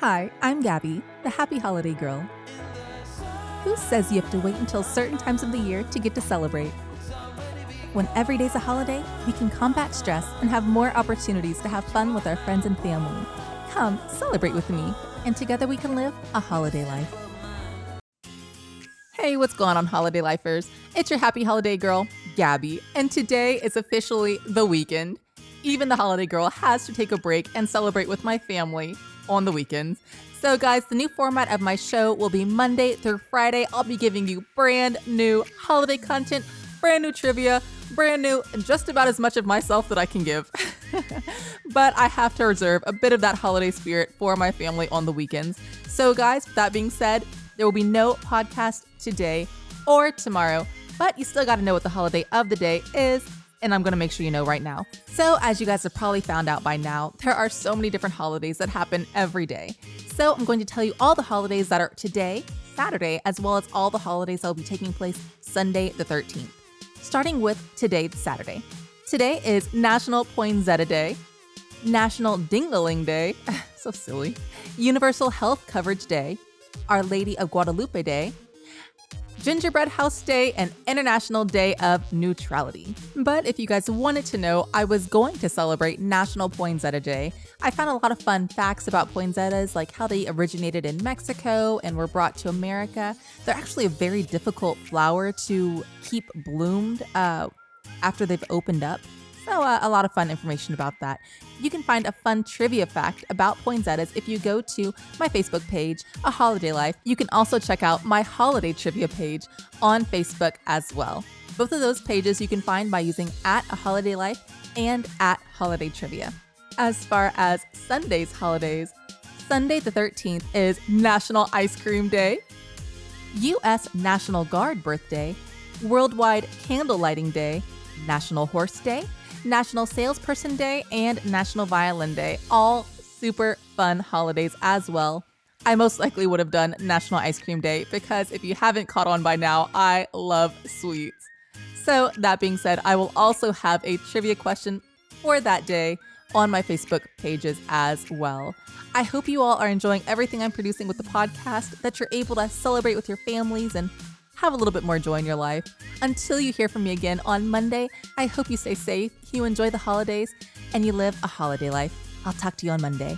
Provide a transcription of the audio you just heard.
Hi, I'm Gabby, the happy holiday girl. Who says you have to wait until certain times of the year to get to celebrate? When every day's a holiday, we can combat stress and have more opportunities to have fun with our friends and family. Come, celebrate with me, and together we can live a holiday life. Hey, what's going on, holiday lifers? It's your happy holiday girl, Gabby, and today is officially the weekend. Even the holiday girl has to take a break and celebrate with my family on the weekends. So, guys, the new format of my show will be Monday through Friday. I'll be giving you brand new holiday content, brand new trivia, brand new, just about as much of myself that I can give. but I have to reserve a bit of that holiday spirit for my family on the weekends. So, guys, with that being said, there will be no podcast today or tomorrow, but you still got to know what the holiday of the day is and I'm gonna make sure you know right now. So, as you guys have probably found out by now, there are so many different holidays that happen every day. So, I'm going to tell you all the holidays that are today, Saturday, as well as all the holidays that will be taking place Sunday the 13th. Starting with today, Saturday. Today is National Poinsettia Day, National Dingaling Day, so silly, Universal Health Coverage Day, Our Lady of Guadalupe Day, Gingerbread House Day, and International Day of Neutrality. But if you guys wanted to know, I was going to celebrate National Poinsettia Day. I found a lot of fun facts about poinsettias, like how they originated in Mexico and were brought to America. They're actually a very difficult flower to keep bloomed uh, after they've opened up. So, uh, a lot of fun information about that. You can find a fun trivia fact about poinsettias if you go to my Facebook page, A Holiday Life. You can also check out my holiday trivia page on Facebook as well. Both of those pages you can find by using at A Holiday Life and at Holiday Trivia. As far as Sunday's holidays, Sunday the 13th is National Ice Cream Day, U.S. National Guard Birthday, Worldwide Candle Lighting Day, National Horse Day, National Salesperson Day, and National Violin Day. All super fun holidays as well. I most likely would have done National Ice Cream Day because if you haven't caught on by now, I love sweets. So, that being said, I will also have a trivia question for that day on my Facebook pages as well. I hope you all are enjoying everything I'm producing with the podcast, that you're able to celebrate with your families and have a little bit more joy in your life. Until you hear from me again on Monday, I hope you stay safe, you enjoy the holidays, and you live a holiday life. I'll talk to you on Monday.